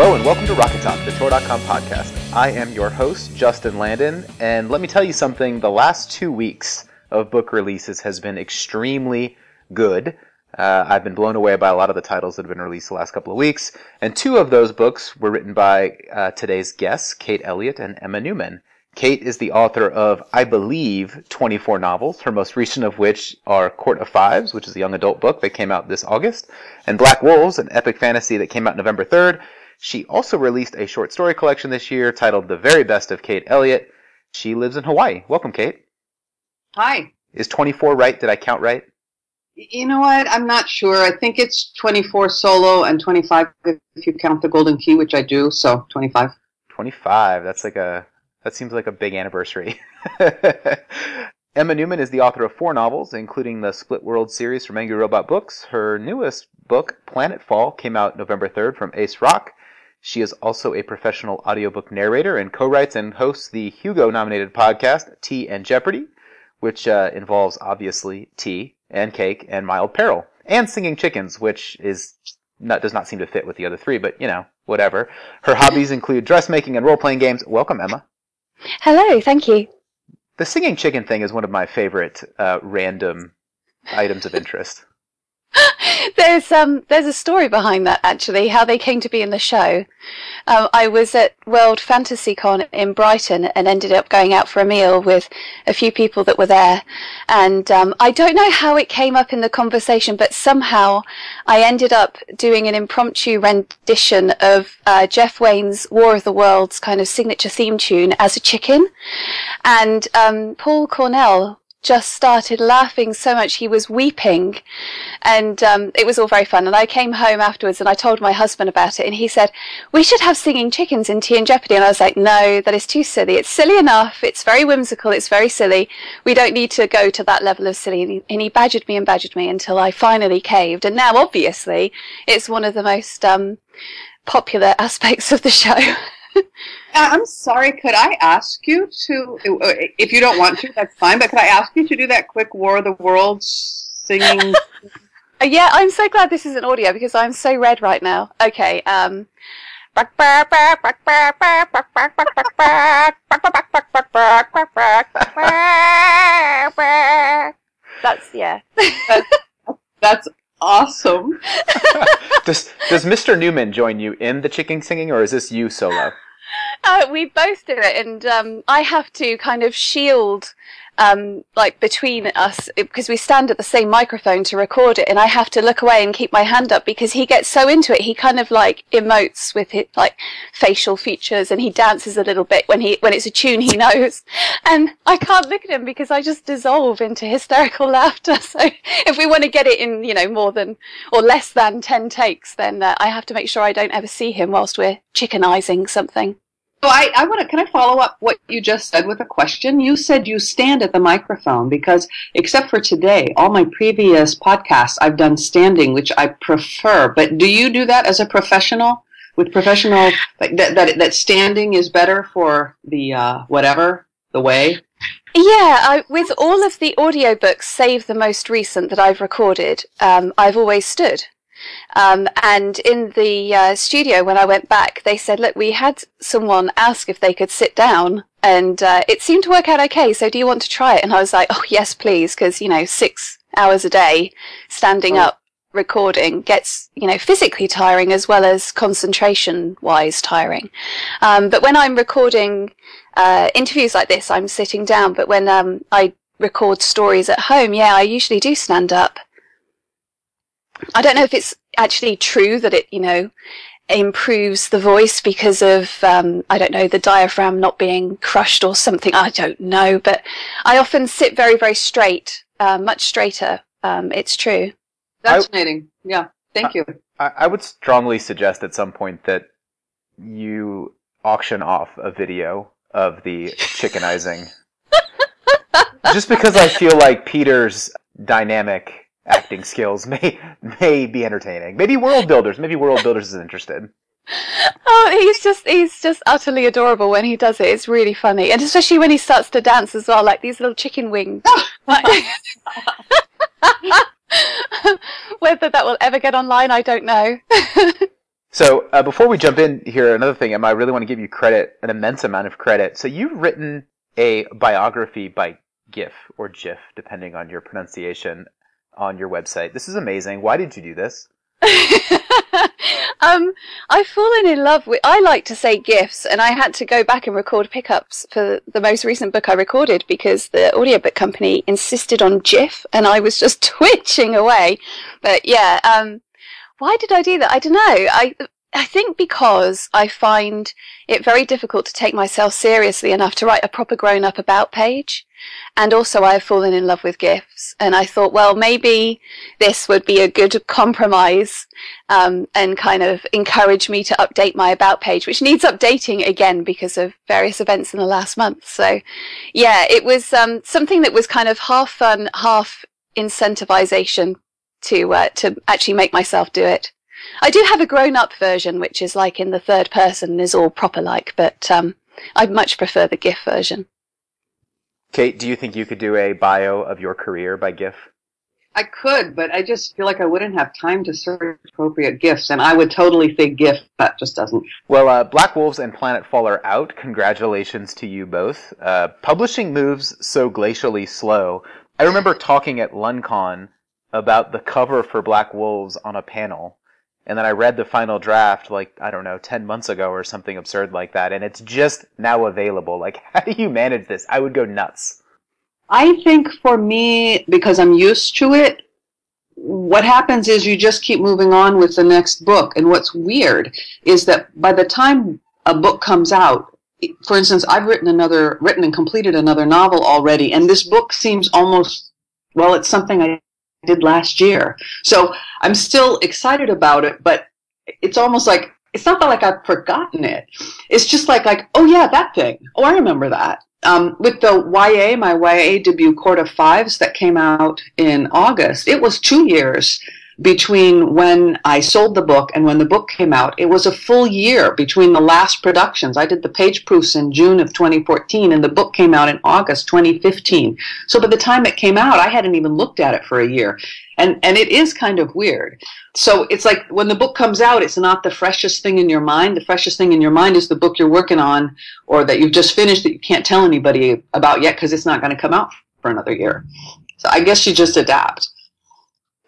Hello and welcome to Rocket Talk, the Tor.com podcast. I am your host, Justin Landon, and let me tell you something. The last two weeks of book releases has been extremely good. Uh, I've been blown away by a lot of the titles that have been released the last couple of weeks, and two of those books were written by uh, today's guests, Kate Elliott and Emma Newman. Kate is the author of, I believe, 24 novels, her most recent of which are Court of Fives, which is a young adult book that came out this August, and Black Wolves, an epic fantasy that came out November 3rd. She also released a short story collection this year titled The Very Best of Kate Elliott. She lives in Hawaii. Welcome, Kate. Hi. Is 24 right? Did I count right? You know what? I'm not sure. I think it's 24 solo and 25 if you count the Golden Key, which I do. So 25. 25. That's like a that seems like a big anniversary. Emma Newman is the author of four novels, including the Split World series from Angry Robot Books. Her newest book, Planetfall, came out November 3rd from Ace Roc. She is also a professional audiobook narrator and co-writes and hosts the Hugo-nominated podcast Tea and Jeopardy, which uh, involves obviously tea and cake and mild peril, and singing chickens, which is not, does not seem to fit with the other three, but you know, whatever. Her hobbies include dressmaking and role-playing games. Welcome, Emma. Hello, thank you. The singing chicken thing is one of my favorite uh, random items of interest. there's um there's a story behind that actually how they came to be in the show. Um, I was at World Fantasy Con in Brighton and ended up going out for a meal with a few people that were there, and um, I don't know how it came up in the conversation, but somehow I ended up doing an impromptu rendition of uh, Jeff Wayne's War of the Worlds kind of signature theme tune as a chicken, and um, Paul Cornell just started laughing so much he was weeping. And um, it was all very fun. And i came home afterwards and i told my husband about it and he said we should have singing chickens in tea and jeopardy. And i was like no that is too silly. It's silly enough. It's very whimsical. It's very silly. We don't need to go to that level of silly. And he, badgered me and badgered me until i finally caved. And now obviously it's one of the most um, popular aspects of the show Uh, I'm sorry, could I ask you to, uh, if you don't want to, that's fine, but could I ask you to do that quick War of the Worlds singing? Uh, yeah, I'm so glad this is an audio because I'm so red right now. Okay, um. That's, yeah. that's, that's awesome. does, does Mr. Newman join you in the chicken singing or is this you solo? Uh, we both do it, and um, I have to kind of shield um, like between us because we stand at the same microphone to record it, and I have to look away and keep my hand up because he gets so into it. He kind of like emotes with his like facial features, and he dances a little bit when he when it's a tune he knows, and I can't look at him because I just dissolve into hysterical laughter. So if we want to get it in, you know, more than or less than ten takes, then uh, I have to make sure I don't ever see him whilst we're chickenizing something. So I, I want to, can I follow up what you just said with a question? You said you stand at the microphone because except for today, all my previous podcasts I've done standing, which I prefer. But do you do that as a professional? With professional, like that, that, that standing is better for the, uh, whatever, the way? Yeah, I, with all of the audiobooks, save the most recent that I've recorded, um, I've always stood. Um, and in the uh, studio, when I went back, they said, look, we had someone ask if they could sit down and uh, it seemed to work out okay. So do you want to try it? And I was like, oh, yes, please. Because, you know, six hours a day standing oh. up recording gets, you know, physically tiring as well as concentration wise tiring. Um, but when I'm recording uh, interviews like this, I'm sitting down. But when um, I record stories at home, yeah, I usually do stand up. I don't know if it's actually true that it, you know, improves the voice because of, um, I don't know, the diaphragm not being crushed or something. I don't know, but I often sit very, very straight, uh, much straighter. Um, it's true. Fascinating. I, yeah. Thank you. I, I would strongly suggest at some point that you auction off a video of the chickenizing. Just because I feel like Peter's dynamic acting skills may may be entertaining. Maybe Worldbuilders. Maybe Worldbuilders is interested. Oh, he's just he's just utterly adorable when he does it. It's really funny, and especially when he starts to dance as well, like these little chicken wings. Whether that will ever get online, I don't know. So uh, before we jump in here, another thing, Emma, I really want to give you credit, an immense amount of credit. So you've written a biography by GIF or GIF, depending on your pronunciation, on your website. This is amazing. Why did you do this? um, I've fallen in love with. I like to say gifts, and I had to go back and record pickups for the most recent book I recorded because the audiobook company insisted on GIF, and I was just twitching away. But yeah, um, why did I do that? I don't know. I I think because I find it very difficult to take myself seriously enough to write a proper grown up about page. And also I've fallen in love with gifs. And I thought, well, maybe this would be a good compromise, um, and kind of encourage me to update my about page, which needs updating again because of various events in the last month. So yeah, it was, um, something that was kind of half fun, half incentivization to, uh, to actually make myself do it. I do have a grown up version, which is like in the third person, and is all proper like, but um, I much prefer the GIF version. Kate, do you think you could do a bio of your career by GIF? I could, but I just feel like I wouldn't have time to search appropriate GIFs, and I would totally say GIF. That just doesn't. Well, uh, Black Wolves and Planetfall are out. Congratulations to you both. Uh, publishing moves so glacially slow. I remember talking at LonCon about the cover for Black Wolves on a panel, and then I read the final draft like I don't know, 10 months ago or something absurd like that and it's just now available. Like how do you manage this? I would go nuts. I think for me because I'm used to it what happens is you just keep moving on with the next book and what's weird is that by the time a book comes out for instance I've written another written and completed another novel already and this book seems almost well it's something I did last year. So I'm still excited about it, but it's almost like it's not that like I've forgotten it. It's just like like oh yeah that thing. Oh I remember that. Um, with the YA, my YA debut Court of Fives that came out in August, it was two years between when I sold the book and when the book came out. It was a full year between the last productions. I did the page proofs in June of 2014 and the book came out in August 2015. So by the time it came out, I hadn't even looked at it for a year. And, and it is kind of weird. So it's like when the book comes out, it's not the freshest thing in your mind. The freshest thing in your mind is the book you're working on or that you've just finished that you can't tell anybody about yet because it's not going to come out for another year. So I guess you just adapt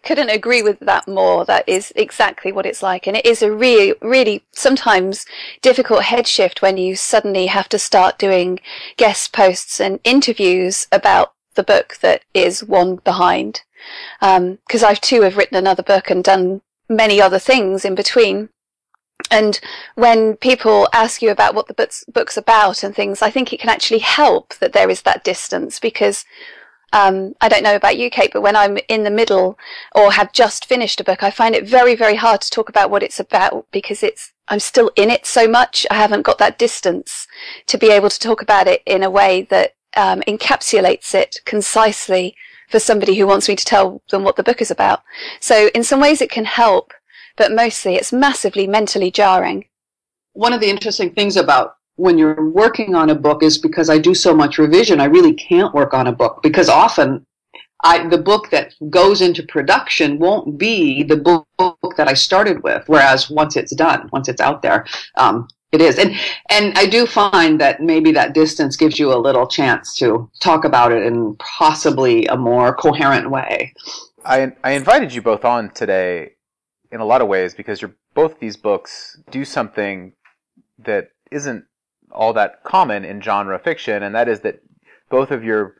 couldn't agree with that more. That is exactly what it's like. And it is a really, really sometimes difficult head shift when you suddenly have to start doing guest posts and interviews about the book that is one behind. Um, I've too have written another book and done many other things in between. And when people ask you about what the book's, book's about and things, I think it can actually help that there is that distance because um, I don't know about you, Kate, but when I'm in the middle or have just finished a book, I find it very, very hard to talk about what it's about because it's, I'm still in it so much. I haven't got that distance to be able to talk about it in a way that um, encapsulates it concisely for somebody who wants me to tell them what the book is about. So in some ways it can help, but mostly it's massively mentally jarring. One of the interesting things about when you're working on a book is because I do so much revision. I really can't work on a book because often I, the book that goes into production won't be the book that I started with. Whereas once it's done, once it's out there, um, it is. And, and I do find that maybe that distance gives you a little chance to talk about it in possibly a more coherent way. I, I invited you both on today in a lot of ways because you're both these books do something that isn't all that common in genre fiction, and that is that both of your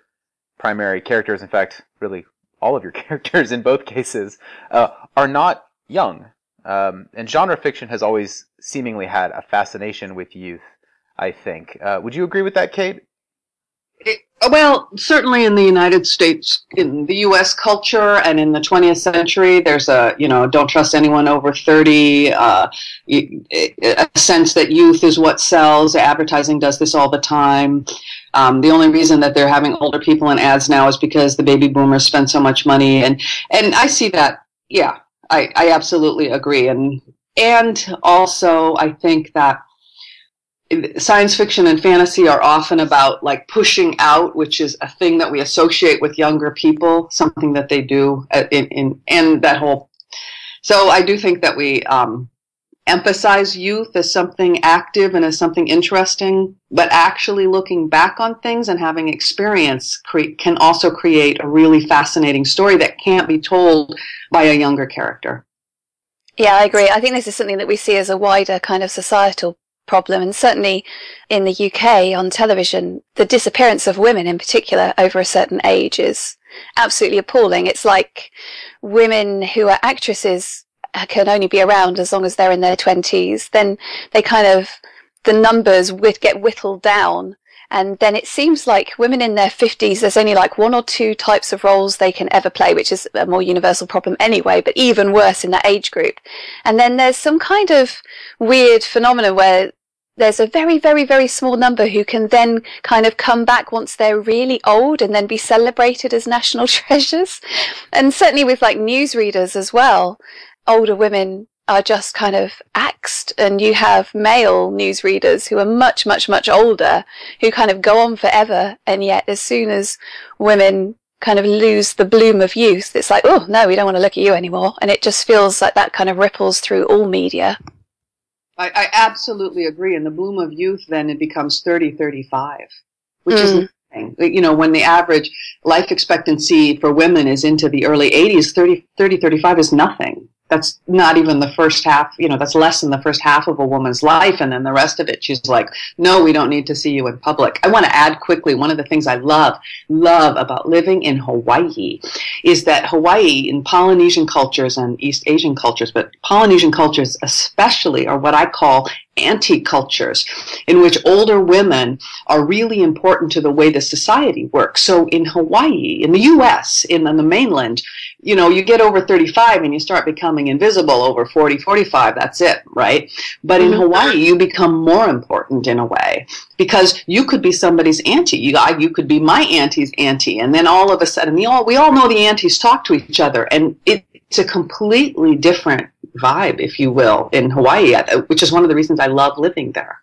primary characters, in fact, really all of your characters in both cases, uh, are not young. Um, and genre fiction has always seemingly had a fascination with youth, I think. Uh, would you agree with that, Kate? Well, certainly in the United States, in the U.S. culture, and in the 20th century, there's a you know don't trust anyone over 30. Uh, a sense that youth is what sells. Advertising does this all the time. Um, the only reason that they're having older people in ads now is because the baby boomers spend so much money, and and I see that. Yeah, I, I absolutely agree, and and also I think that science fiction and fantasy are often about like pushing out, which is a thing that we associate with younger people, something that they do in, in and that whole. So I do think that we um, emphasize youth as something active and as something interesting, but actually looking back on things and having experience cre- can also create a really fascinating story that can't be told by a younger character. Yeah, I agree. I think this is something that we see as a wider kind of societal problem. And certainly in the UK on television, the disappearance of women in particular over a certain age is absolutely appalling. It's like women who are actresses can only be around as long as they're in their 20s. Then they kind of, the numbers would get whittled down. And then it seems like women in their 50s, there's only like one or two types of roles they can ever play, which is a more universal problem anyway, but even worse in that age group. And then there's some kind of weird phenomenon where there's a very, very, very small number who can then kind of come back once they're really old and then be celebrated as national treasures. And certainly with like newsreaders as well, older women are just kind of axed and you have male newsreaders who are much, much, much older who kind of go on forever. And yet as soon as women kind of lose the bloom of youth, it's like, oh no, we don't want to look at you anymore. And it just feels like that kind of ripples through all media. I, I absolutely agree. In the bloom of youth, then it becomes 30, 35, which mm. is nothing. you know, when the average life expectancy for women is into the early 80s, 30, 30, 35 is nothing that's not even the first half, you know, that's less than the first half of a woman's life. And then the rest of it, she's like, no, we don't need to see you in public. I want to add quickly, one of the things I love, love about living in Hawaii is that Hawaii in Polynesian cultures and East Asian cultures, but Polynesian cultures especially are what I call anti-cultures in which older women are really important to the way the society works. So in Hawaii, in the US, in, the mainland, you know, you get over 35 and you start becoming invisible over 40, 45. That's it, right? But in mm-hmm. Hawaii, you become more important in a way because you could be somebody's auntie. You, you could be my auntie's auntie. And then all of a sudden, we all, we all know the aunties talk to each other and it's a completely different vibe, if you will, in Hawaii, uh, which is one of the reasons I love living there.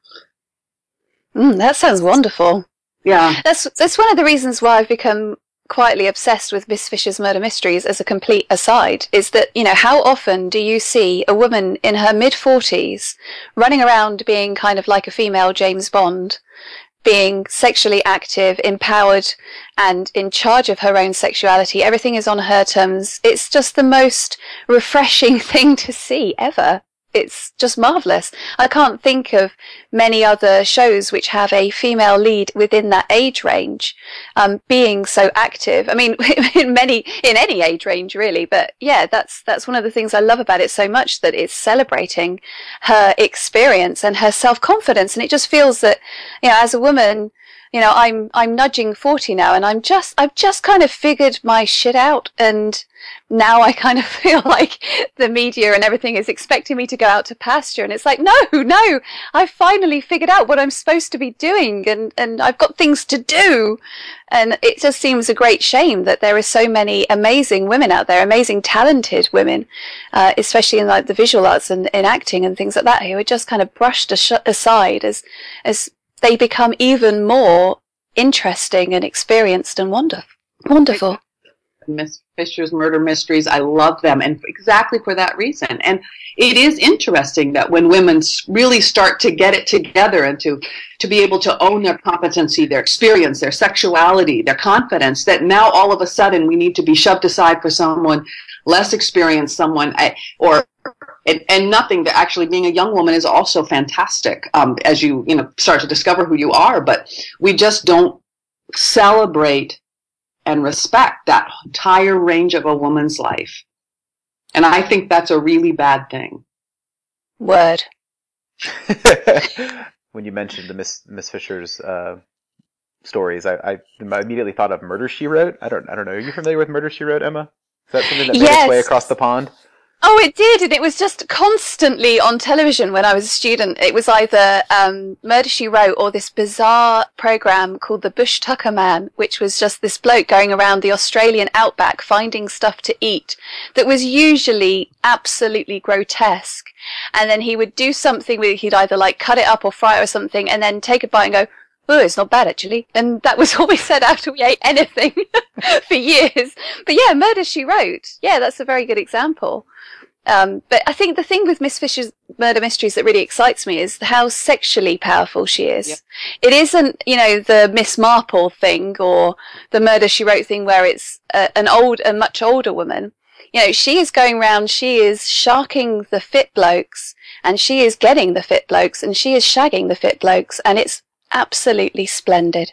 Mm, that sounds wonderful. Yeah. That's, that's one of the reasons why I've become quietly obsessed with Miss Fisher's murder mysteries as a complete aside is that, you know, how often do you see a woman in her mid 40s running around being kind of like a female James Bond, being sexually active, empowered, and in charge of her own sexuality? Everything is on her terms. It's just the most refreshing thing to see ever it's just marvelous. I can't think of many other shows which have a female lead within that age range um, being so active. I mean, in many in any age range really, but yeah, that's that's one of the things I love about it so much that it's celebrating her experience and her self confidence, and it just feels that you know, as a woman, you know, I'm I'm nudging forty now, and I'm just I've just kind of figured my shit out, and now I kind of feel like the media and everything is expecting me to go out to pasture, and it's like, no, no, I've finally figured out what I'm supposed to be doing, and and I've got things to do, and it just seems a great shame that there are so many amazing women out there, amazing talented women, uh, especially in like the visual arts and in acting and things like that, who are just kind of brushed aside as as they become even more interesting and experienced and wonder- wonderful. Miss Fisher's murder mysteries, I love them, and exactly for that reason. And it is interesting that when women really start to get it together and to to be able to own their competency, their experience, their sexuality, their confidence, that now all of a sudden we need to be shoved aside for someone less experienced, someone eh, or and, and nothing that actually being a young woman is also fantastic um, as you you know start to discover who you are. But we just don't celebrate and respect that entire range of a woman's life. And i think that's a really bad thing. Word when you mentioned the miss miss fisher's uh, stories I, I immediately thought of murder she wrote. I don't i don't know. Are you familiar with murder she wrote emma? Is that something that made yes. its way across the pond Oh, it did, and it was just constantly on television when I was a student. It was either um, Murder She Wrote or this bizarre program called The Bush Tucker Man, which was just this bloke going around the Australian outback finding stuff to eat that was usually absolutely grotesque. And then he would do something where he'd either like cut it up or fry it or something, and then take a bite and go, oh, it's not bad actually. And that was all we said after we ate anything for years. But yeah, Murder She Wrote. Yeah, that's a very good example. Um, but I think the thing with Miss Fisher's murder mysteries that really excites me is how sexually powerful she is. Yep. It isn't, you know, the Miss Marple thing or the Murder She Wrote thing where it's a, an old, a much older woman. You know, she is going round, she is sharking the fit blokes and she is getting the fit blokes and she is shagging the fit blokes and it's absolutely splendid.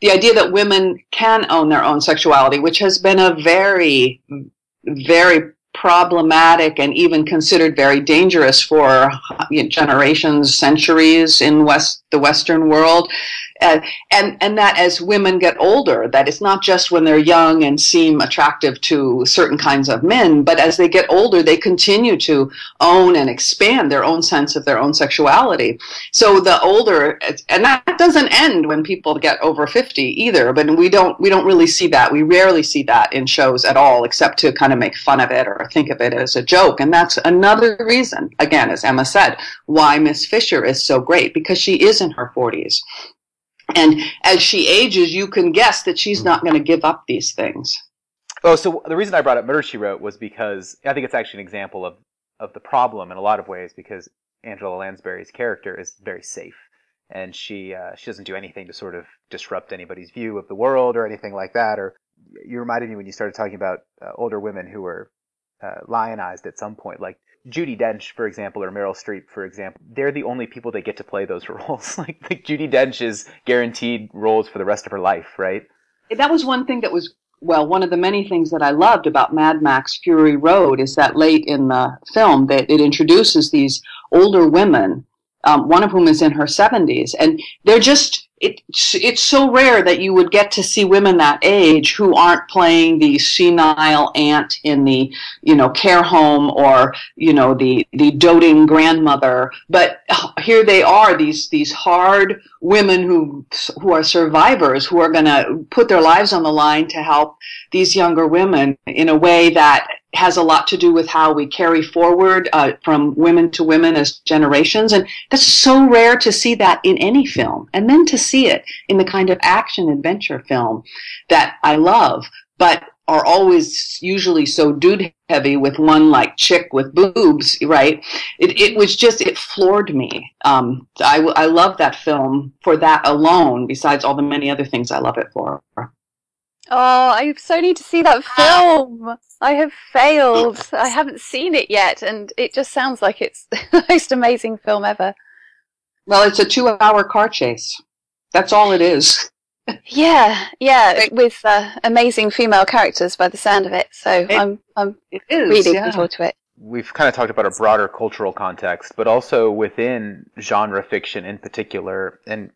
The idea that women can own their own sexuality, which has been a very, very problematic and even considered very dangerous for uh, generations, centuries in West the Western world, and, and and that as women get older, that it's not just when they're young and seem attractive to certain kinds of men, but as they get older, they continue to own and expand their own sense of their own sexuality. So the older, and that doesn't end when people get over fifty either. But we don't we don't really see that. We rarely see that in shows at all, except to kind of make fun of it or think of it as a joke. And that's another reason, again, as Emma said, why Miss Fisher is so great because she is in her forties. And as she ages, you can guess that she's not going to give up these things. Oh, so the reason I brought up Murder She Wrote was because I think it's actually an example of, of the problem in a lot of ways because Angela Lansbury's character is very safe. And she uh, she doesn't do anything to sort of disrupt anybody's view of the world or anything like that. Or you reminded me when you started talking about uh, older women who were uh, lionized at some point. Like Judi Dench, for example, or Meryl Streep, for example, they're the only people that get to play those roles. like, like Judi Dench is guaranteed roles for the rest of her life, right? That was one thing that was well, one of the many things that I loved about Mad Max Fury Road is that late in the film that it introduces these older women, um, one of whom is in her 70s, and they're just it's it's so rare that you would get to see women that age who aren't playing the senile aunt in the you know care home or you know the the doting grandmother. But here they are these these hard women who who are survivors who are going to put their lives on the line to help these younger women in a way that has a lot to do with how we carry forward uh, from women to women as generations. And that's so rare to see that in any film. And then to see it in the kind of action adventure film that I love, but are always usually so dude heavy with one like chick with boobs, right? It, it was just, it floored me. Um, I, I love that film for that alone, besides all the many other things I love it for. Oh, I so need to see that film. I have failed. I haven't seen it yet, and it just sounds like it's the most amazing film ever. Well, it's a two-hour car chase. That's all it is. Yeah, yeah, with uh, amazing female characters by the sound of it. So it, I'm, I'm really yeah. looking forward to it. We've kind of talked about a broader cultural context, but also within genre fiction in particular, and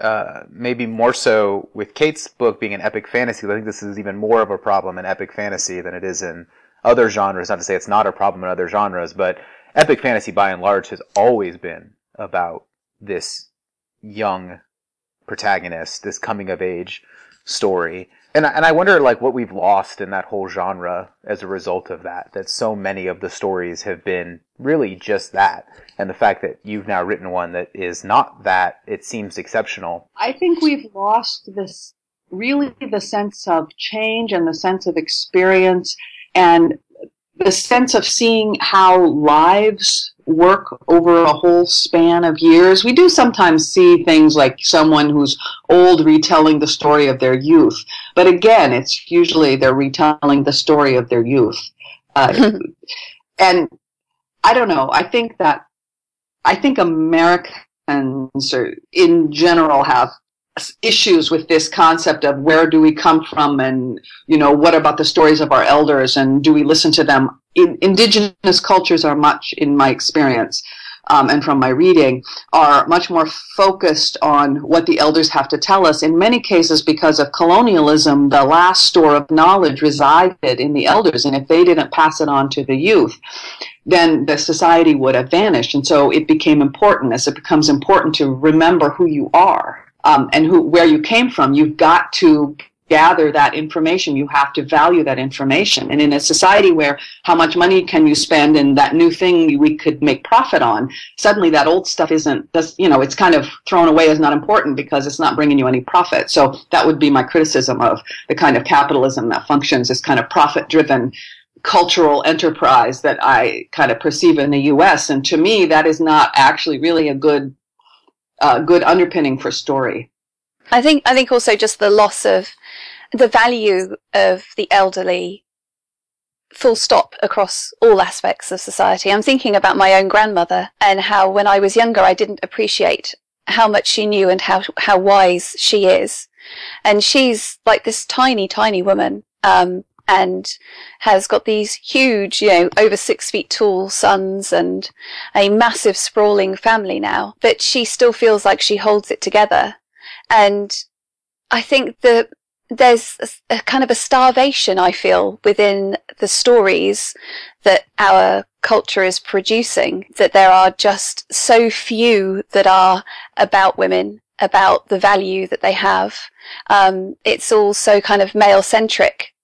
uh, maybe more so with Kate's book being an epic fantasy. I think this is even more of a problem in epic fantasy than it is in other genres. Not to say it's not a problem in other genres, but epic fantasy by and large has always been about this young protagonist, this coming of age story. And and I wonder like what we've lost in that whole genre as a result of that. That so many of the stories have been really just that. And the fact that you've now written one that is not that, it seems exceptional. I think we've lost this really the sense of change and the sense of experience and the sense of seeing how lives work over a whole span of years. We do sometimes see things like someone who's old retelling the story of their youth, but again, it's usually they're retelling the story of their youth. Uh, and I don't know. I think that I think Americans are, in general have issues with this concept of where do we come from and you know what about the stories of our elders and do we listen to them? In, indigenous cultures are much in my experience um, and from my reading are much more focused on what the elders have to tell us in many cases because of colonialism the last store of knowledge resided in the elders and if they didn't pass it on to the youth then the society would have vanished. And so it became important as it becomes important to remember who you are um, and who where you came from, you've got to gather that information. You have to value that information. And in a society where how much money can you spend and that new thing we could make profit on, suddenly that old stuff isn't, does, you know, it's kind of thrown away as not important because it's not bringing you any profit. So that would be my criticism of the kind of capitalism that functions as kind of profit driven cultural enterprise that I kind of perceive in the U.S. And to me, that is not actually really a good uh, good underpinning for story. I think I think also just the loss of the value of the elderly full stop across all aspects of society. I'm thinking about my own grandmother and how when I was younger I didn't appreciate how much she knew and how how wise she is. And she's like this tiny, tiny woman, um, and has got these huge, you know, over six feet tall sons and a massive sprawling family now. But she still feels like she holds it together. And I think that there's a, a, kind of a starvation I feel within the stories that our culture is producing that there are just so few that are about women about the value that they have um, it's all so kind of male centric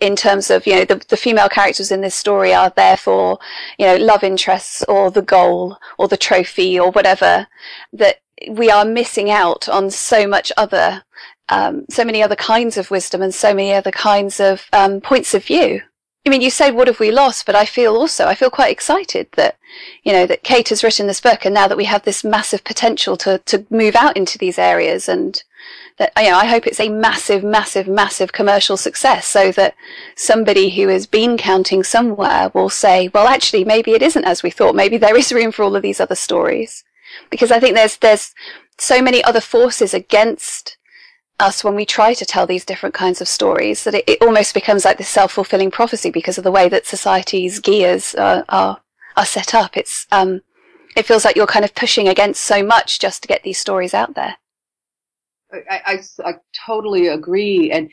in terms of you know the, the female characters in this story are therefore you know love interests or the goal or the trophy or whatever that we are missing out on so much other um, so many other kinds of wisdom and so many other kinds of um, points of view. I mean, you say, what have we lost? But I feel also, I feel quite excited that, you know, that Kate has written this book and now that we have this massive potential to, to move out into these areas and that, you know, I hope it's a massive, massive, massive commercial success so that somebody who has been counting somewhere will say, well, actually, maybe it isn't as we thought. Maybe there is room for all of these other stories. Because I think there's, there's so many other forces against us when we try to tell these different kinds of stories that it, it almost becomes like this self-fulfilling prophecy because of the way that society's gears are are, are set up. It's um, it feels like you're kind of pushing against so much just to get these stories out there. I, I, I totally agree. And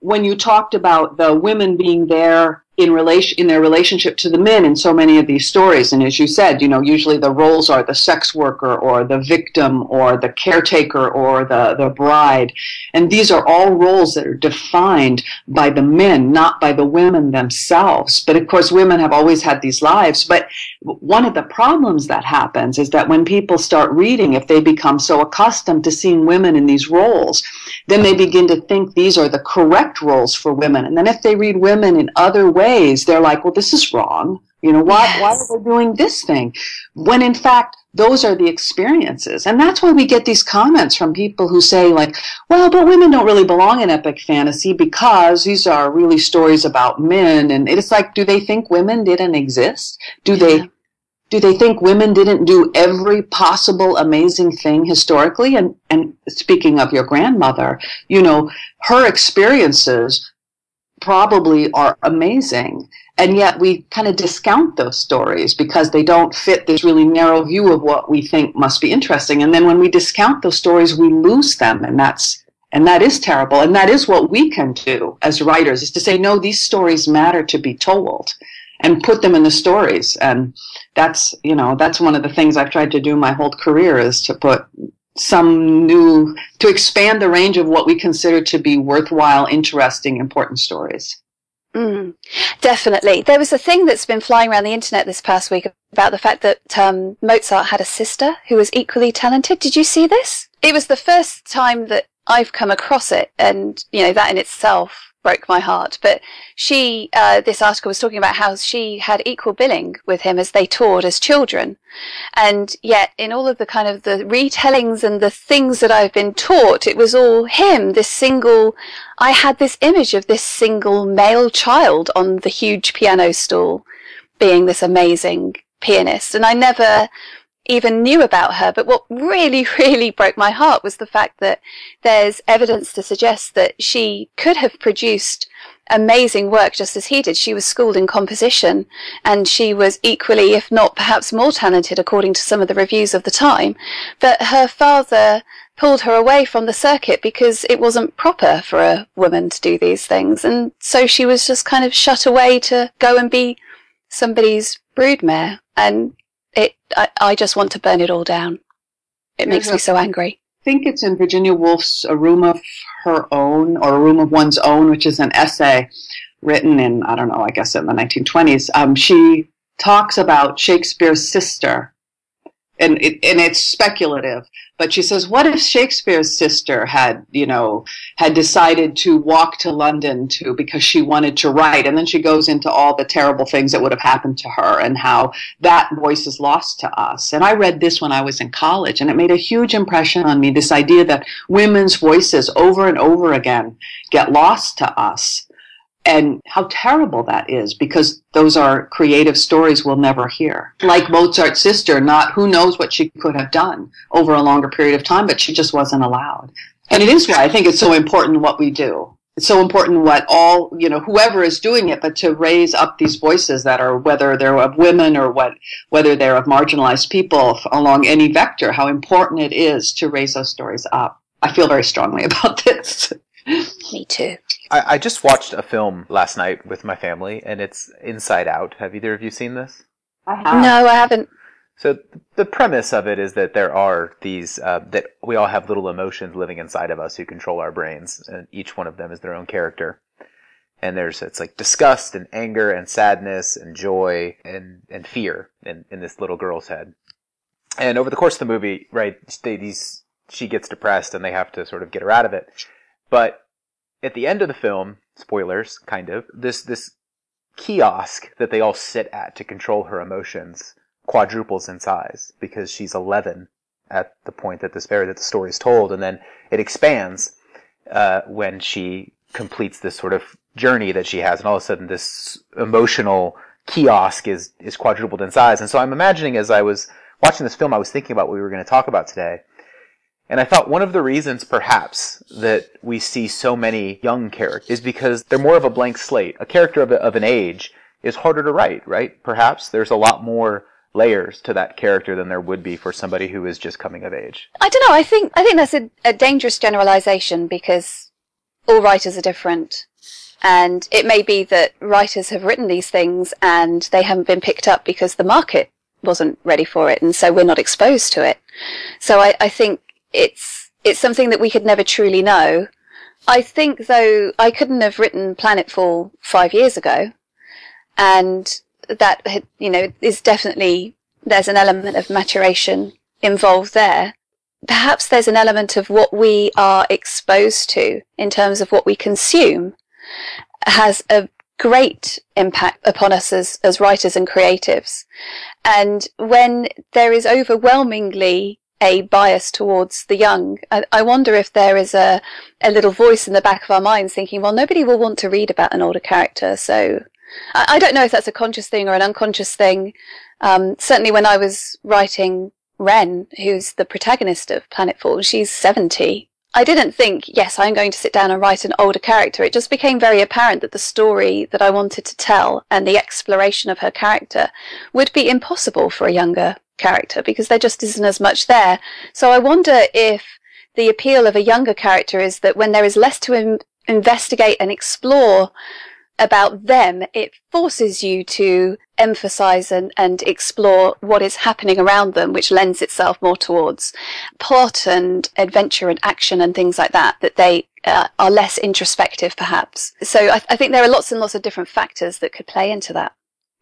when you talked about the women being there in relation in their relationship to the men in so many of these stories. And as you said you know usually the roles are the sex worker or the victim or the caretaker or the the bride. And these are all roles that are defined by the men not by the women themselves. But of course women have always had these lives. But one of the problems that happens is that when people start reading if they become so accustomed to seeing women in these roles then they begin to think these are the correct roles for women. And then if they read women in other ways ways, they're like, well, this is wrong. You know, why, yes. why are they doing this thing? When in fact, those are the experiences. And that's why we get these comments from people who say like, well, but women don't really belong in epic fantasy because these are really stories about men. And it's like, do they think women didn't exist? Do yeah. they, do they think women didn't do every possible amazing thing historically? And, and speaking of your grandmother, you know, her experiences probably are amazing. And yet we kind of discount those stories because they don't fit this really narrow view of what we think must be interesting. And then when we discount those stories, we lose them. And that's, and that is terrible. And that is what we can do as writers is to say, no, these stories matter to be told and put them in the stories. And that's, you know, that's one of the things I've tried to do my whole career is to put some new, to expand the range of what we consider to be worthwhile, interesting, important stories. Mm, definitely. There was a thing that's been flying around the internet this past week about the fact that um, Mozart had a sister who was equally talented. Did you see this? It was the first time that I've come across it, and you know that in itself broke my heart. But she, uh, this article was talking about how she had equal billing with him as they toured as children. And yet in all of the kind of the retellings and the things that I've been taught, it was all him, this single, I had this image of this single male child on the huge piano stool being this amazing pianist. And I never even knew about her. But what really, really broke my heart was the fact that there's evidence to suggest that she could have produced amazing work just as he did. She was schooled in composition and she was equally, if not perhaps more talented according to some of the reviews of the time. But her father pulled her away from the circuit because it wasn't proper for a woman to do these things. And so she was just kind of shut away to go and be somebody's broodmare. And it, I, I just want to burn it all down. It makes me so angry. I think it's in Virginia Woolf's A Room of Her Own or A Room of One's Own, which is an essay written in, I don't know, I guess in the 1920s. Um, she talks about Shakespeare's sister and it, and it's speculative. But she says, what if Shakespeare's sister had, you know, had decided to walk to London to because she wanted to write, and then she goes into all the terrible things that would have happened to her and how that voice is lost to us. And I read this when I was in college, and it made a huge impression on me. This idea that women's voices over and over again get lost to us and how terrible that is because those are creative stories we'll never hear. Like Mozart's sister, not who knows what she could have done over a longer period of time, but she just wasn't allowed. And it is why I think it's so important what we do. It's so important what all, you know, whoever is doing it, but to raise up these voices that are, whether they're of women or what, whether they're of marginalized people along any vector, how important it is to raise those stories up. I feel very strongly about this. Me too. I, I just watched a film last night with my family, and it's Inside Out. Have either of you seen this? I have. No, I haven't. So the premise of it is that there are these uh, that we all have little emotions living inside of us who control our brains, and each one of them is their own character. And there's it's like disgust and anger and sadness and joy and and fear in in this little girl's head. And over the course of the movie, right, they, these she gets depressed and they have to sort of get her out of it. But at the end of the film, spoilers, kind of, this this kiosk that they all sit at to control her emotions quadruples in size because she's 11 at the point that this very that the story is told, and then it expands uh, when she completes this sort of journey that she has, and all of a sudden this emotional kiosk is is quadrupled in size. And so I'm imagining as I was watching this film, I was thinking about what we were going to talk about today, and I thought one of the reasons, perhaps, that we see so many young characters is because they're more of a blank slate. A character of, a, of an age is harder to write, right? Perhaps there's a lot more layers to that character than there would be for somebody who is just coming of age. I don't know. I think I think that's a, a dangerous generalization because all writers are different. And it may be that writers have written these things and they haven't been picked up because the market wasn't ready for it and so we're not exposed to it. So I, I think it's it's something that we could never truly know. I think though I couldn't have written Planetfall five years ago, and that you know is definitely there's an element of maturation involved there. Perhaps there's an element of what we are exposed to in terms of what we consume has a great impact upon us as, as writers and creatives. And when there is overwhelmingly a bias towards the young. I, I, wonder if there is a, a little voice in the back of our minds thinking, well, nobody will want to read about an older character. So I, I don't know if that's a conscious thing or an unconscious thing. Um, certainly when I was writing Ren, who's the protagonist of Planetfall, she's 70. I didn't think, yes, I'm going to sit down and write an older character. It just became very apparent that the story that I wanted to tell and the exploration of her character would be impossible for a younger character because there just isn't as much there. So I wonder if the appeal of a younger character is that when there is less to Im- investigate and explore about them, it forces you to emphasize and, and explore what is happening around them, which lends itself more towards plot and adventure and action and things like that, that they uh, are less introspective perhaps. So I, I think there are lots and lots of different factors that could play into that.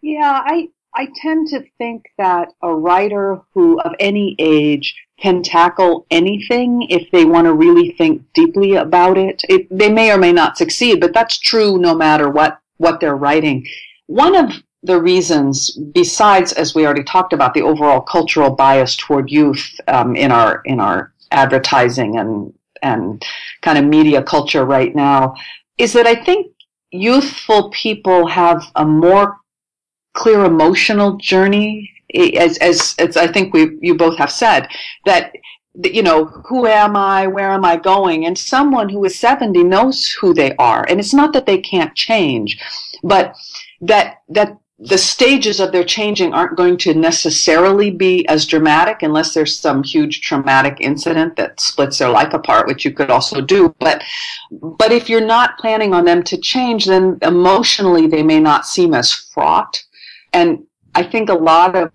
Yeah, I, I tend to think that a writer who of any age can tackle anything if they want to really think deeply about it. it. They may or may not succeed, but that's true no matter what, what they're writing. One of the reasons, besides, as we already talked about, the overall cultural bias toward youth um, in our in our advertising and and kind of media culture right now, is that I think youthful people have a more clear emotional journey as, as, as I think we, you both have said, that, you know, who am I? Where am I going? And someone who is 70 knows who they are. And it's not that they can't change, but that, that the stages of their changing aren't going to necessarily be as dramatic unless there's some huge traumatic incident that splits their life apart, which you could also do. But, but if you're not planning on them to change, then emotionally they may not seem as fraught and I think a lot of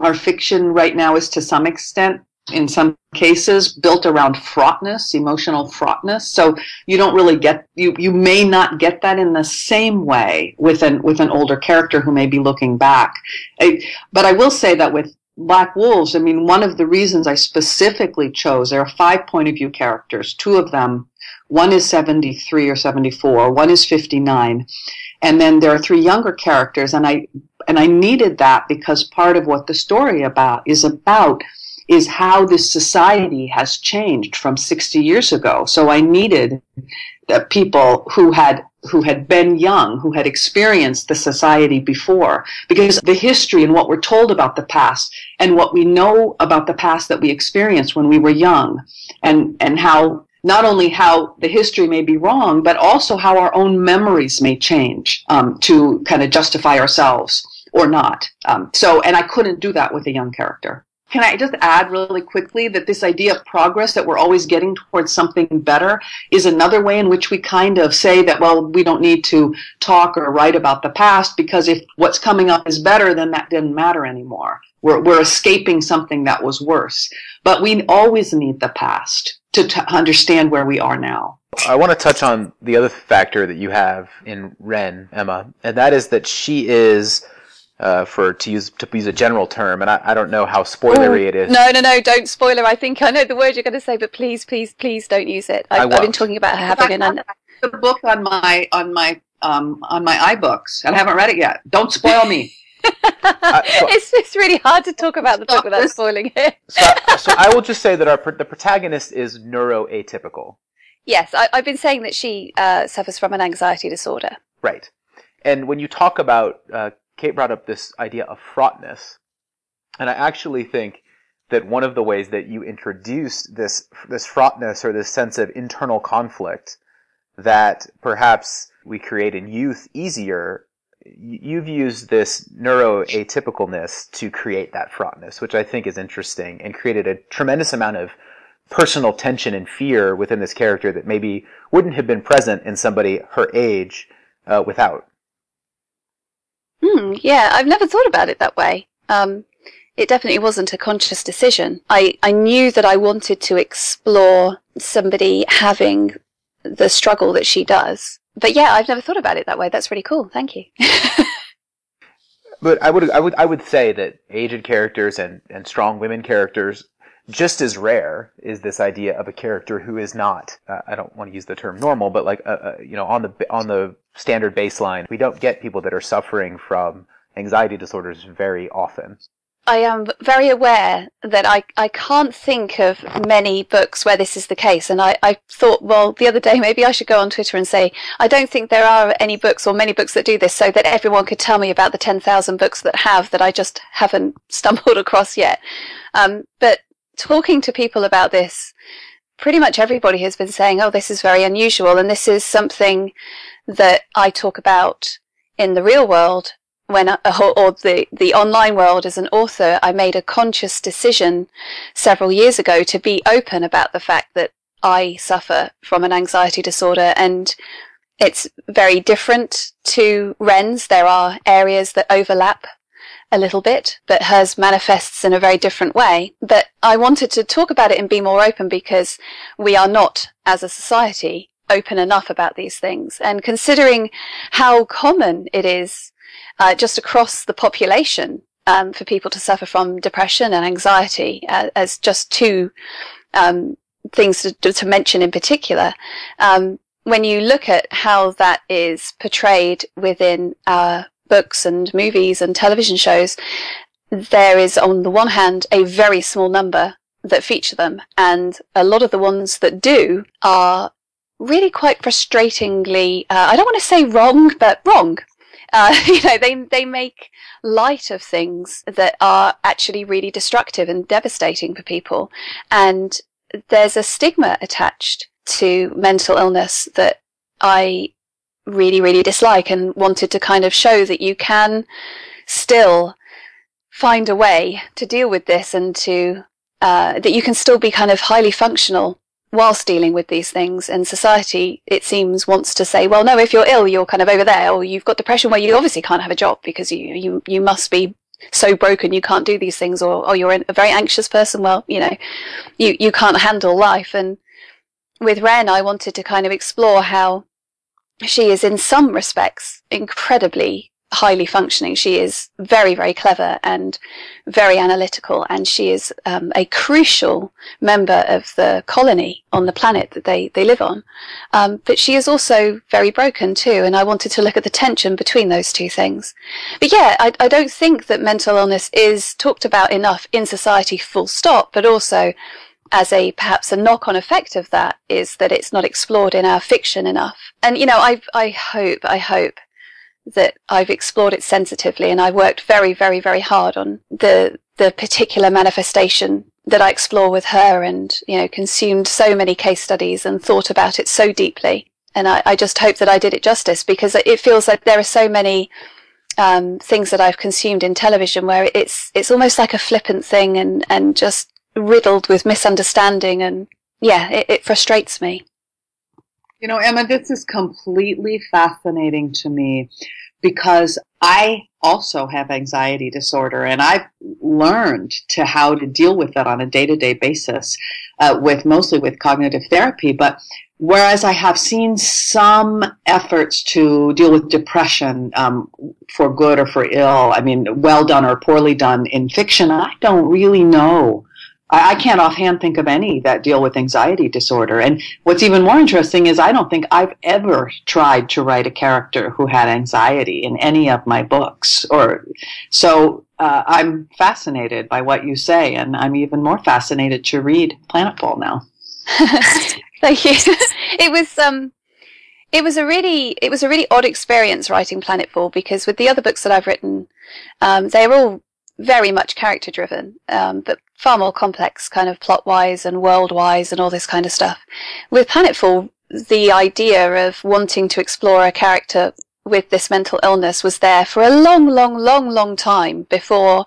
our fiction right now is to some extent, in some cases, built around fraughtness, emotional fraughtness. So you don't really get, you, you may not get that in the same way with an, with an older character who may be looking back. I, but I will say that with, Black Wolves, I mean, one of the reasons I specifically chose, there are five point of view characters. Two of them, one is 73 or 74, one is 59. And then there are three younger characters. And I, and I needed that because part of what the story about is about is how this society has changed from 60 years ago. So I needed the people who had who had been young, who had experienced the society before, because the history and what we're told about the past and what we know about the past that we experienced when we were young and, and how not only how the history may be wrong, but also how our own memories may change um, to kind of justify ourselves or not. Um, so, and I couldn't do that with a young character. Can I just add really quickly that this idea of progress, that we're always getting towards something better, is another way in which we kind of say that, well, we don't need to talk or write about the past because if what's coming up is better, then that didn't matter anymore. We're, we're escaping something that was worse. But we always need the past to t- understand where we are now. I want to touch on the other factor that you have in Ren, Emma, and that is that she is uh, for to use to use a general term, and I, I don't know how spoilery Ooh, it is. No, no, no, don't spoiler. I think I know the word you're going to say, but please, please, please don't use it. I've, I've been talking about her having an. The book on my on my um, on my iBooks, and I haven't read it yet. Don't spoil me. so, it's, it's really hard to talk about the book without this. spoiling it. so, so I will just say that our the protagonist is neuroatypical. Yes, I, have been saying that she uh, suffers from an anxiety disorder. Right, and when you talk about uh, Kate brought up this idea of fraughtness. And I actually think that one of the ways that you introduced this, this fraughtness or this sense of internal conflict that perhaps we create in youth easier, you've used this neuroatypicalness to create that fraughtness, which I think is interesting and created a tremendous amount of personal tension and fear within this character that maybe wouldn't have been present in somebody her age uh, without. Hmm, yeah, I've never thought about it that way. Um, it definitely wasn't a conscious decision. I, I knew that I wanted to explore somebody having the struggle that she does. But yeah, I've never thought about it that way. That's really cool. Thank you. but I would I would I would say that aged characters and, and strong women characters just as rare is this idea of a character who is not uh, I don't want to use the term normal but like uh, uh, you know on the on the standard baseline we don't get people that are suffering from anxiety disorders very often I am very aware that I, I can't think of many books where this is the case. And I, I thought, well, the other day maybe I should go on Twitter and say, I don't think there are any books or many books that do this so that everyone could tell me about the 10,000 books that have that I just haven't stumbled across yet. Um, but talking to people about this, pretty much everybody has been saying, oh, this is very unusual. And this is something that I talk about in the real world when, or the, the online world as an author. I made a conscious decision several years ago to be open about the fact that I suffer from an anxiety disorder and it's very different to Ren's. There are areas that overlap a little bit, but hers manifests in a very different way. But I wanted to talk about it and be more open because we are not, as a society, open enough about these things. And considering how common it is uh, just across the population um, for people to suffer from depression and anxiety uh, as just two um, things to, to, mention in particular, um, when you look at how that is portrayed within our books and movies and television shows, there is on the one hand a very small number that feature them, and a lot of the ones that do are really quite frustratingly, uh, I don't want to say wrong, but wrong. Uh, you know, they, they make light of things that are actually really destructive and devastating for people. And there's a stigma attached to mental illness that I really, really dislike and wanted to kind of show that you can still find a way to deal with this and to, uh, that you can still be kind of highly functional whilst dealing with these things. And society, it seems, wants to say, well, no, if you're ill, you're kind of over there, or you've got depression where you obviously can't have a job because you, you, you must be so broken you can't do these things, or, or you're a very anxious person. Well, you know, you, you can't handle life. And with Ren, I wanted to kind of explore how she is in some respects incredibly highly functioning. She is very, very clever and very analytical, and she is um, a crucial member of the colony on the planet that they, they live on. Um, but she is also very broken too, and I wanted to look at the tension between those two things. But yeah, I, I don't think that mental illness is talked about enough in society, full stop, but also as a perhaps a knock-on effect of that is that it's not explored in our fiction enough. And you know, I I hope I hope that I've explored it sensitively and I worked very very very hard on the the particular manifestation that I explore with her and you know consumed so many case studies and thought about it so deeply. And I, I just hope that I did it justice because it feels like there are so many um, things that I've consumed in television where it's it's almost like a flippant thing and and just riddled with misunderstanding and yeah, it, it frustrates me. You know, Emma, this is completely fascinating to me because I also have anxiety disorder and I've learned to how to deal with that on a day to day basis, uh, with mostly with cognitive therapy. But whereas I have seen some efforts to deal with depression, um, for good or for ill, I mean, well done or poorly done in fiction, I don't really know I, I can't offhand think of any that deal with anxiety disorder. And what's even more interesting is I don't think I've ever tried to write a character who had anxiety in any of my books. Or so uh, I'm fascinated by what you say, and I'm even more fascinated to read Planetfall now. Thank you. it was um, it was a really it was a really odd experience writing Planetfall because with the other books that I've written, um, they're all very much character driven, um, but far more complex, kind of plot wise and world wise and all this kind of stuff. With Planetfall, the idea of wanting to explore a character with this mental illness was there for a long, long, long, long time before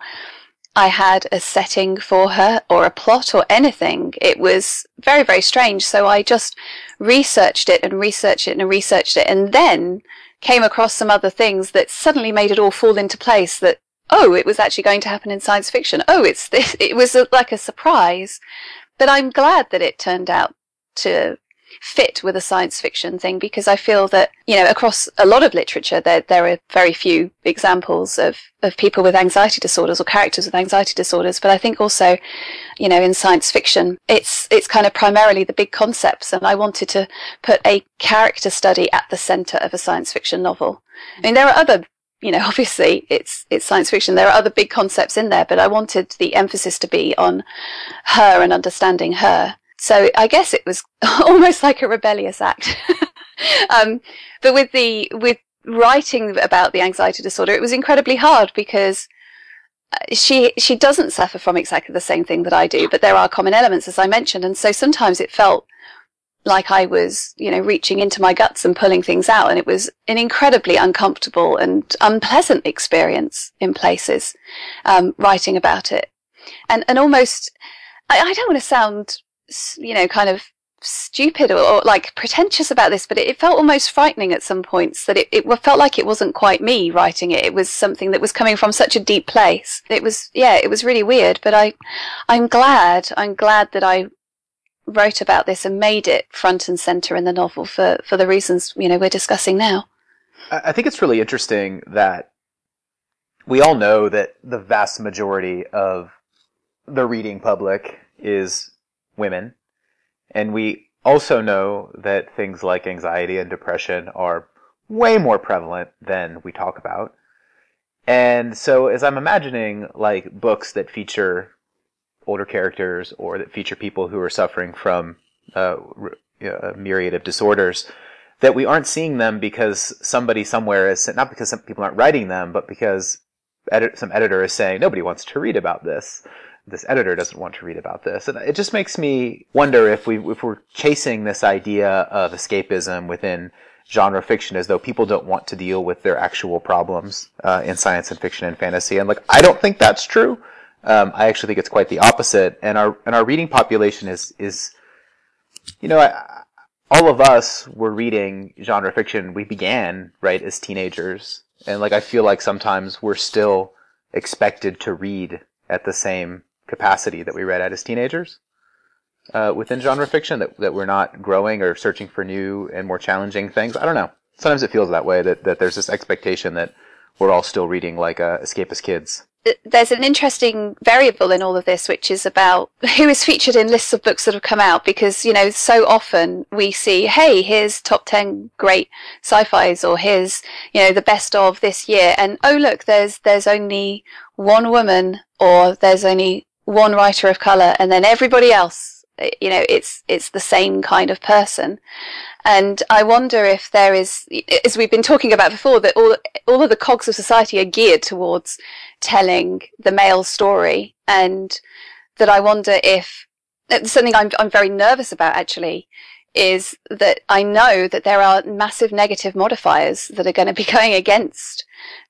I had a setting for her or a plot or anything. It was very, very strange. So I just researched it and researched it and researched it and then came across some other things that suddenly made it all fall into place that oh, it was actually going to happen in science fiction. Oh, it's this. It was a, like a surprise. But I'm glad that it turned out to fit with a science fiction thing because I feel that, you know, across a lot of literature, there, there are very few examples of, of people with anxiety disorders or characters with anxiety disorders. But I think also, you know, in science fiction, it's, it's kind of primarily the big concepts. And I wanted to put a character study at the center of a science fiction novel. I mean, there are other you know, obviously it's it's science fiction. There are other big concepts in there, but I wanted the emphasis to be on her and understanding her. So I guess it was almost like a rebellious act. um, but with the with writing about the anxiety disorder, it was incredibly hard because uh, she she doesn't suffer from exactly the same thing that I do, but there are common elements, as I mentioned, and so sometimes it felt like I was, you know, reaching into my guts and pulling things out. And it was an incredibly uncomfortable and unpleasant experience in places, um, writing about it. And, and almost, I, I don't want to sound, you know, kind of stupid or, or, like pretentious about this, but it, it, felt almost frightening at some points that it, it felt like it wasn't quite me writing it. It was something that was coming from such a deep place. It was, yeah, it was really weird, but I, I'm glad, I'm glad that I wrote about this and made it front and center in the novel for, for the reasons you know we're discussing now. I think it's really interesting that we all know that the vast majority of the reading public is women, and we also know that things like anxiety and depression are way more prevalent than we talk about. And so as I'm imagining like books that feature older characters or that feature people who are suffering from uh, a myriad of disorders that we aren't seeing them because somebody somewhere is not because some people aren't writing them, but because edit, some editor is saying nobody wants to read about this. This editor doesn't want to read about this, and it just makes me wonder if we if we're chasing this idea of escapism within genre fiction as though people don't want to deal with their actual problems uh, in science and fiction and fantasy. And like, I don't think that's true. Um, I actually think it's quite the opposite. And our and our reading population is is, you know, I, all of us were reading genre fiction. We began right as teenagers, and like I feel like sometimes we're still expected to read at the same capacity that we read at as teenagers uh, within genre fiction. That that we're not growing or searching for new and more challenging things. I don't know. Sometimes it feels that way. That that there's this expectation that we're all still reading like uh, Escapist Kids there's an interesting variable in all of this, which is about who is featured in lists of books that have come out. Because, you know, so often we see, hey, here's top 10 great sci-fis or here's, you know, the best of this year. And oh, look, there's, there's only one woman or there's only one writer of color and then everybody else, Uh, you know, it's, it's the same kind of person. And I wonder if there is, as we've been talking about before, that all, all of the cogs of society are geared towards telling the male story. And that I wonder if uh, something I'm, I'm very nervous about actually is that I know that there are massive negative modifiers that are going to be going against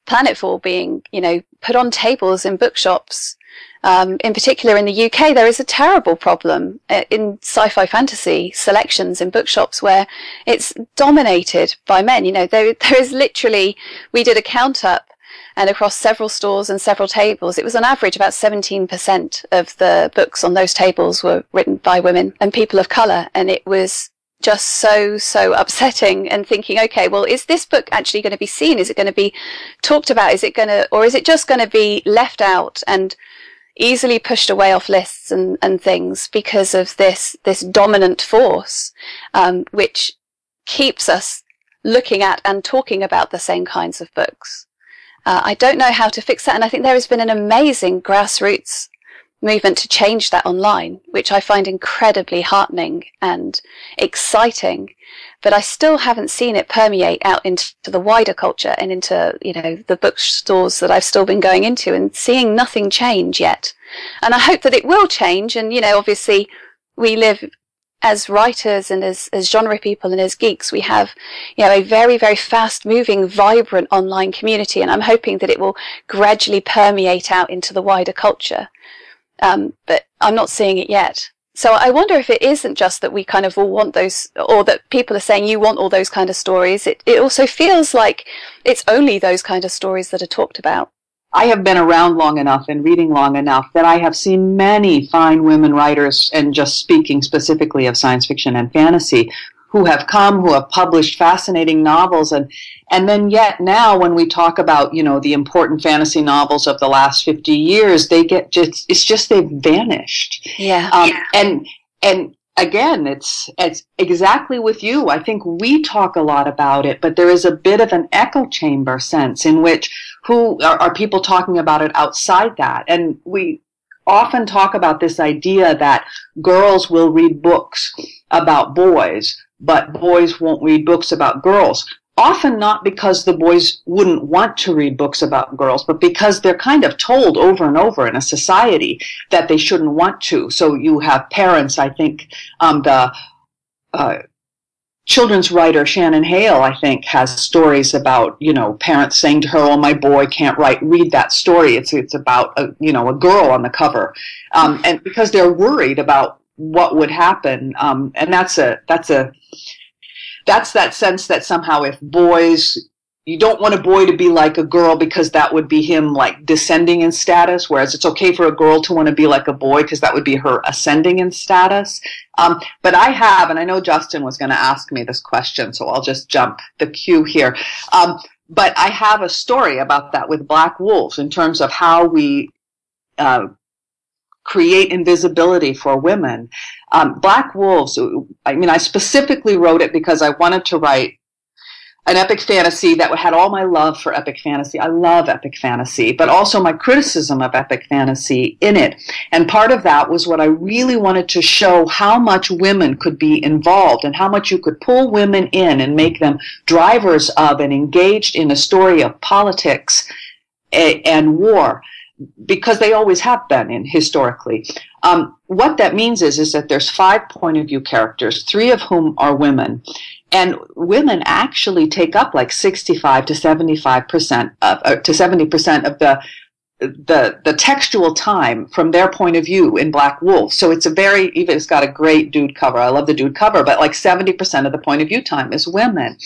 Planetfall being, you know, put on tables in bookshops um, in particular, in the UK, there is a terrible problem uh, in sci-fi fantasy selections in bookshops where it's dominated by men. You know, there, there is literally, we did a count up and across several stores and several tables, it was on average about 17% of the books on those tables were written by women and people of colour. And it was just so, so upsetting and thinking, okay, well, is this book actually going to be seen? Is it going to be talked about? Is it going to, or is it just going to be left out and easily pushed away off lists and, and things because of this this dominant force, um, which keeps us looking at and talking about the same kinds of books. Uh, I don't know how to fix that, and I think there has been an amazing grassroots movement to change that online, which I find incredibly heartening and exciting. But I still haven't seen it permeate out into the wider culture and into, you know, the bookstores that I've still been going into and seeing nothing change yet. And I hope that it will change. And, you know, obviously we live as writers and as, as genre people and as geeks, we have, you know, a very, very fast moving, vibrant online community. And I'm hoping that it will gradually permeate out into the wider culture. Um, but I'm not seeing it yet. So I wonder if it isn't just that we kind of all want those, or that people are saying you want all those kind of stories. It, it also feels like it's only those kind of stories that are talked about. I have been around long enough and reading long enough that I have seen many fine women writers, and just speaking specifically of science fiction and fantasy, who have come, who have published fascinating novels, and and then yet now when we talk about you know the important fantasy novels of the last fifty years, they get just it's just they've vanished. Yeah. Um, yeah. And and again, it's it's exactly with you. I think we talk a lot about it, but there is a bit of an echo chamber sense in which who are, are people talking about it outside that, and we often talk about this idea that girls will read books about boys but boys won't read books about girls. Often not because the boys wouldn't want to read books about girls, but because they're kind of told over and over in a society that they shouldn't want to. So you have parents, I think, um, the, uh, children's writer Shannon Hale, I think, has stories about you know parents saying to her, "Oh, my boy can't write. Read that story. It's it's about a you know a girl on the cover," um, and because they're worried about what would happen. Um, and that's a that's a that's that sense that somehow if boys you don't want a boy to be like a girl because that would be him like descending in status whereas it's okay for a girl to want to be like a boy because that would be her ascending in status um, but i have and i know justin was going to ask me this question so i'll just jump the queue here um, but i have a story about that with black wolves in terms of how we uh, create invisibility for women. Um, Black Wolves, I mean, I specifically wrote it because I wanted to write an epic fantasy that had all my love for epic fantasy. I love epic fantasy, but also my criticism of epic fantasy in it. And part of that was what I really wanted to show how much women could be involved and how much you could pull women in and make them drivers of and engaged in a story of politics and war because they always have been in historically. Um, what that means is is that there's five point of view characters, three of whom are women, and women actually take up like 65 to 75 percent of uh, to 70 percent of the the the textual time from their point of view in Black Wolf. So it's a very even it's got a great dude cover. I love the dude cover, but like 70% of the point of view time is women.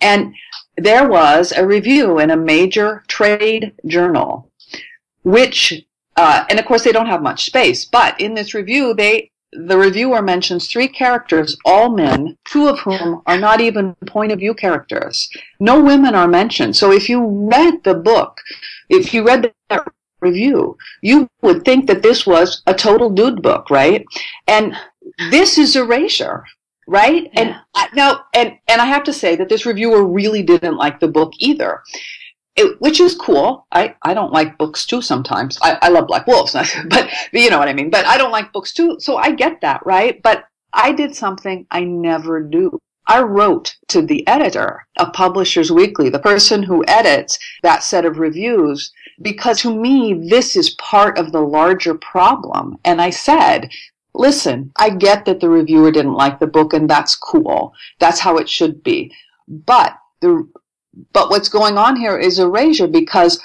And there was a review in a major trade journal which, uh, and of course they don't have much space, but in this review, they, the reviewer mentions three characters, all men, two of whom are not even point of view characters. No women are mentioned. So if you read the book, if you read that review, you would think that this was a total dude book, right? And this is erasure, right? Yeah. And I, now, and and I have to say that this reviewer really didn't like the book either. It, which is cool. I, I don't like books too sometimes. I, I love Black Wolves, but you know what I mean. But I don't like books too, so I get that, right? But I did something I never do. I wrote to the editor of Publishers Weekly, the person who edits that set of reviews, because to me, this is part of the larger problem. And I said, listen, I get that the reviewer didn't like the book and that's cool. That's how it should be. But the, but what's going on here is erasure because,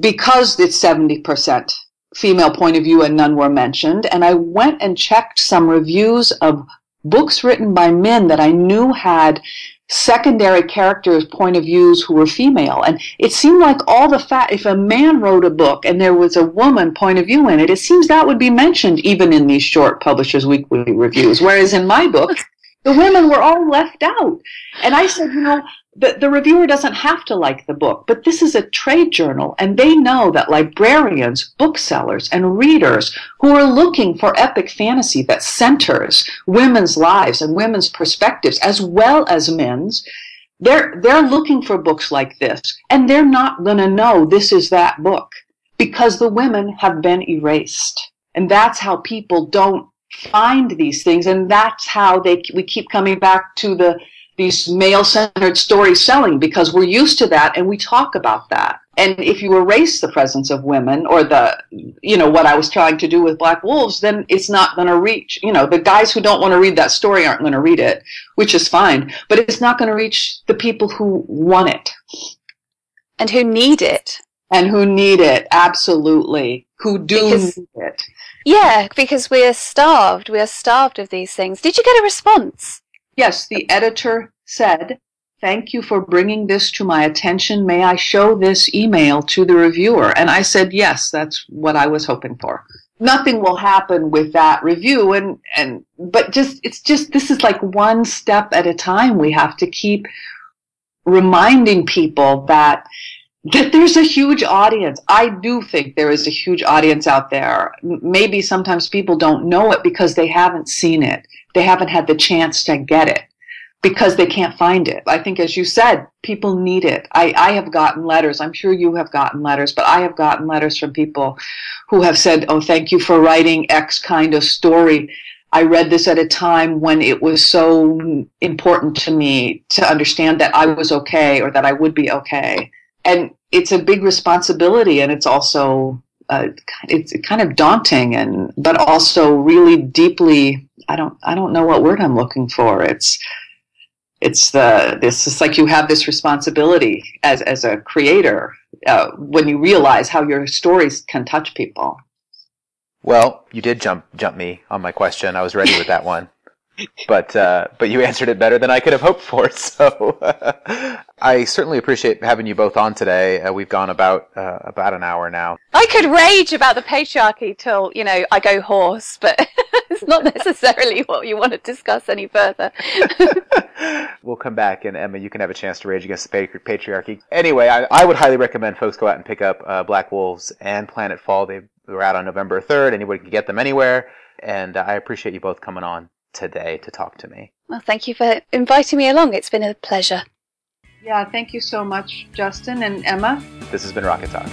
because it's 70% female point of view and none were mentioned. And I went and checked some reviews of books written by men that I knew had secondary characters' point of views who were female. And it seemed like all the fact, if a man wrote a book and there was a woman point of view in it, it seems that would be mentioned even in these short Publishers Weekly reviews. Whereas in my book, the women were all left out. And I said, you know, the, the reviewer doesn't have to like the book, but this is a trade journal, and they know that librarians, booksellers, and readers who are looking for epic fantasy that centers women's lives and women's perspectives as well as men's, they're, they're looking for books like this, and they're not going to know this is that book because the women have been erased. And that's how people don't find these things, and that's how they, we keep coming back to the these male-centered stories selling because we're used to that and we talk about that. And if you erase the presence of women or the, you know, what I was trying to do with Black Wolves, then it's not going to reach, you know, the guys who don't want to read that story aren't going to read it, which is fine, but it's not going to reach the people who want it. And who need it. And who need it, absolutely. Who do because, need it. Yeah, because we are starved. We are starved of these things. Did you get a response? Yes, the editor said, Thank you for bringing this to my attention. May I show this email to the reviewer? And I said, Yes, that's what I was hoping for. Nothing will happen with that review and, and, but just, it's just, this is like one step at a time. We have to keep reminding people that that there's a huge audience. I do think there is a huge audience out there. Maybe sometimes people don't know it because they haven't seen it they haven't had the chance to get it because they can't find it. I think, as you said, people need it. I, I have gotten letters. I'm sure you have gotten letters, but I have gotten letters from people who have said, Oh, thank you for writing X kind of story. I read this at a time when it was so important to me to understand that I was okay or that I would be okay. And it's a big responsibility and it's also uh, it's kind of daunting and but also really deeply I don't I don't know what word I'm looking for. It's it's the this is like you have this responsibility as as a creator uh, when you realize how your stories can touch people. Well, you did jump jump me on my question. I was ready with that one but uh, but you answered it better than I could have hoped for. So I certainly appreciate having you both on today. Uh, we've gone about uh, about an hour now. I could rage about the patriarchy till you know I go hoarse, but it's not necessarily what you want to discuss any further. we'll come back, and Emma, you can have a chance to rage against the patriarchy. Anyway, I, I would highly recommend folks go out and pick up uh, Black Wolves and Planetfall. They were out on November third. Anybody can get them anywhere, and I appreciate you both coming on today to talk to me. Well, thank you for inviting me along. It's been a pleasure. Yeah, thank you so much, Justin and Emma. This has been Rocket Talk.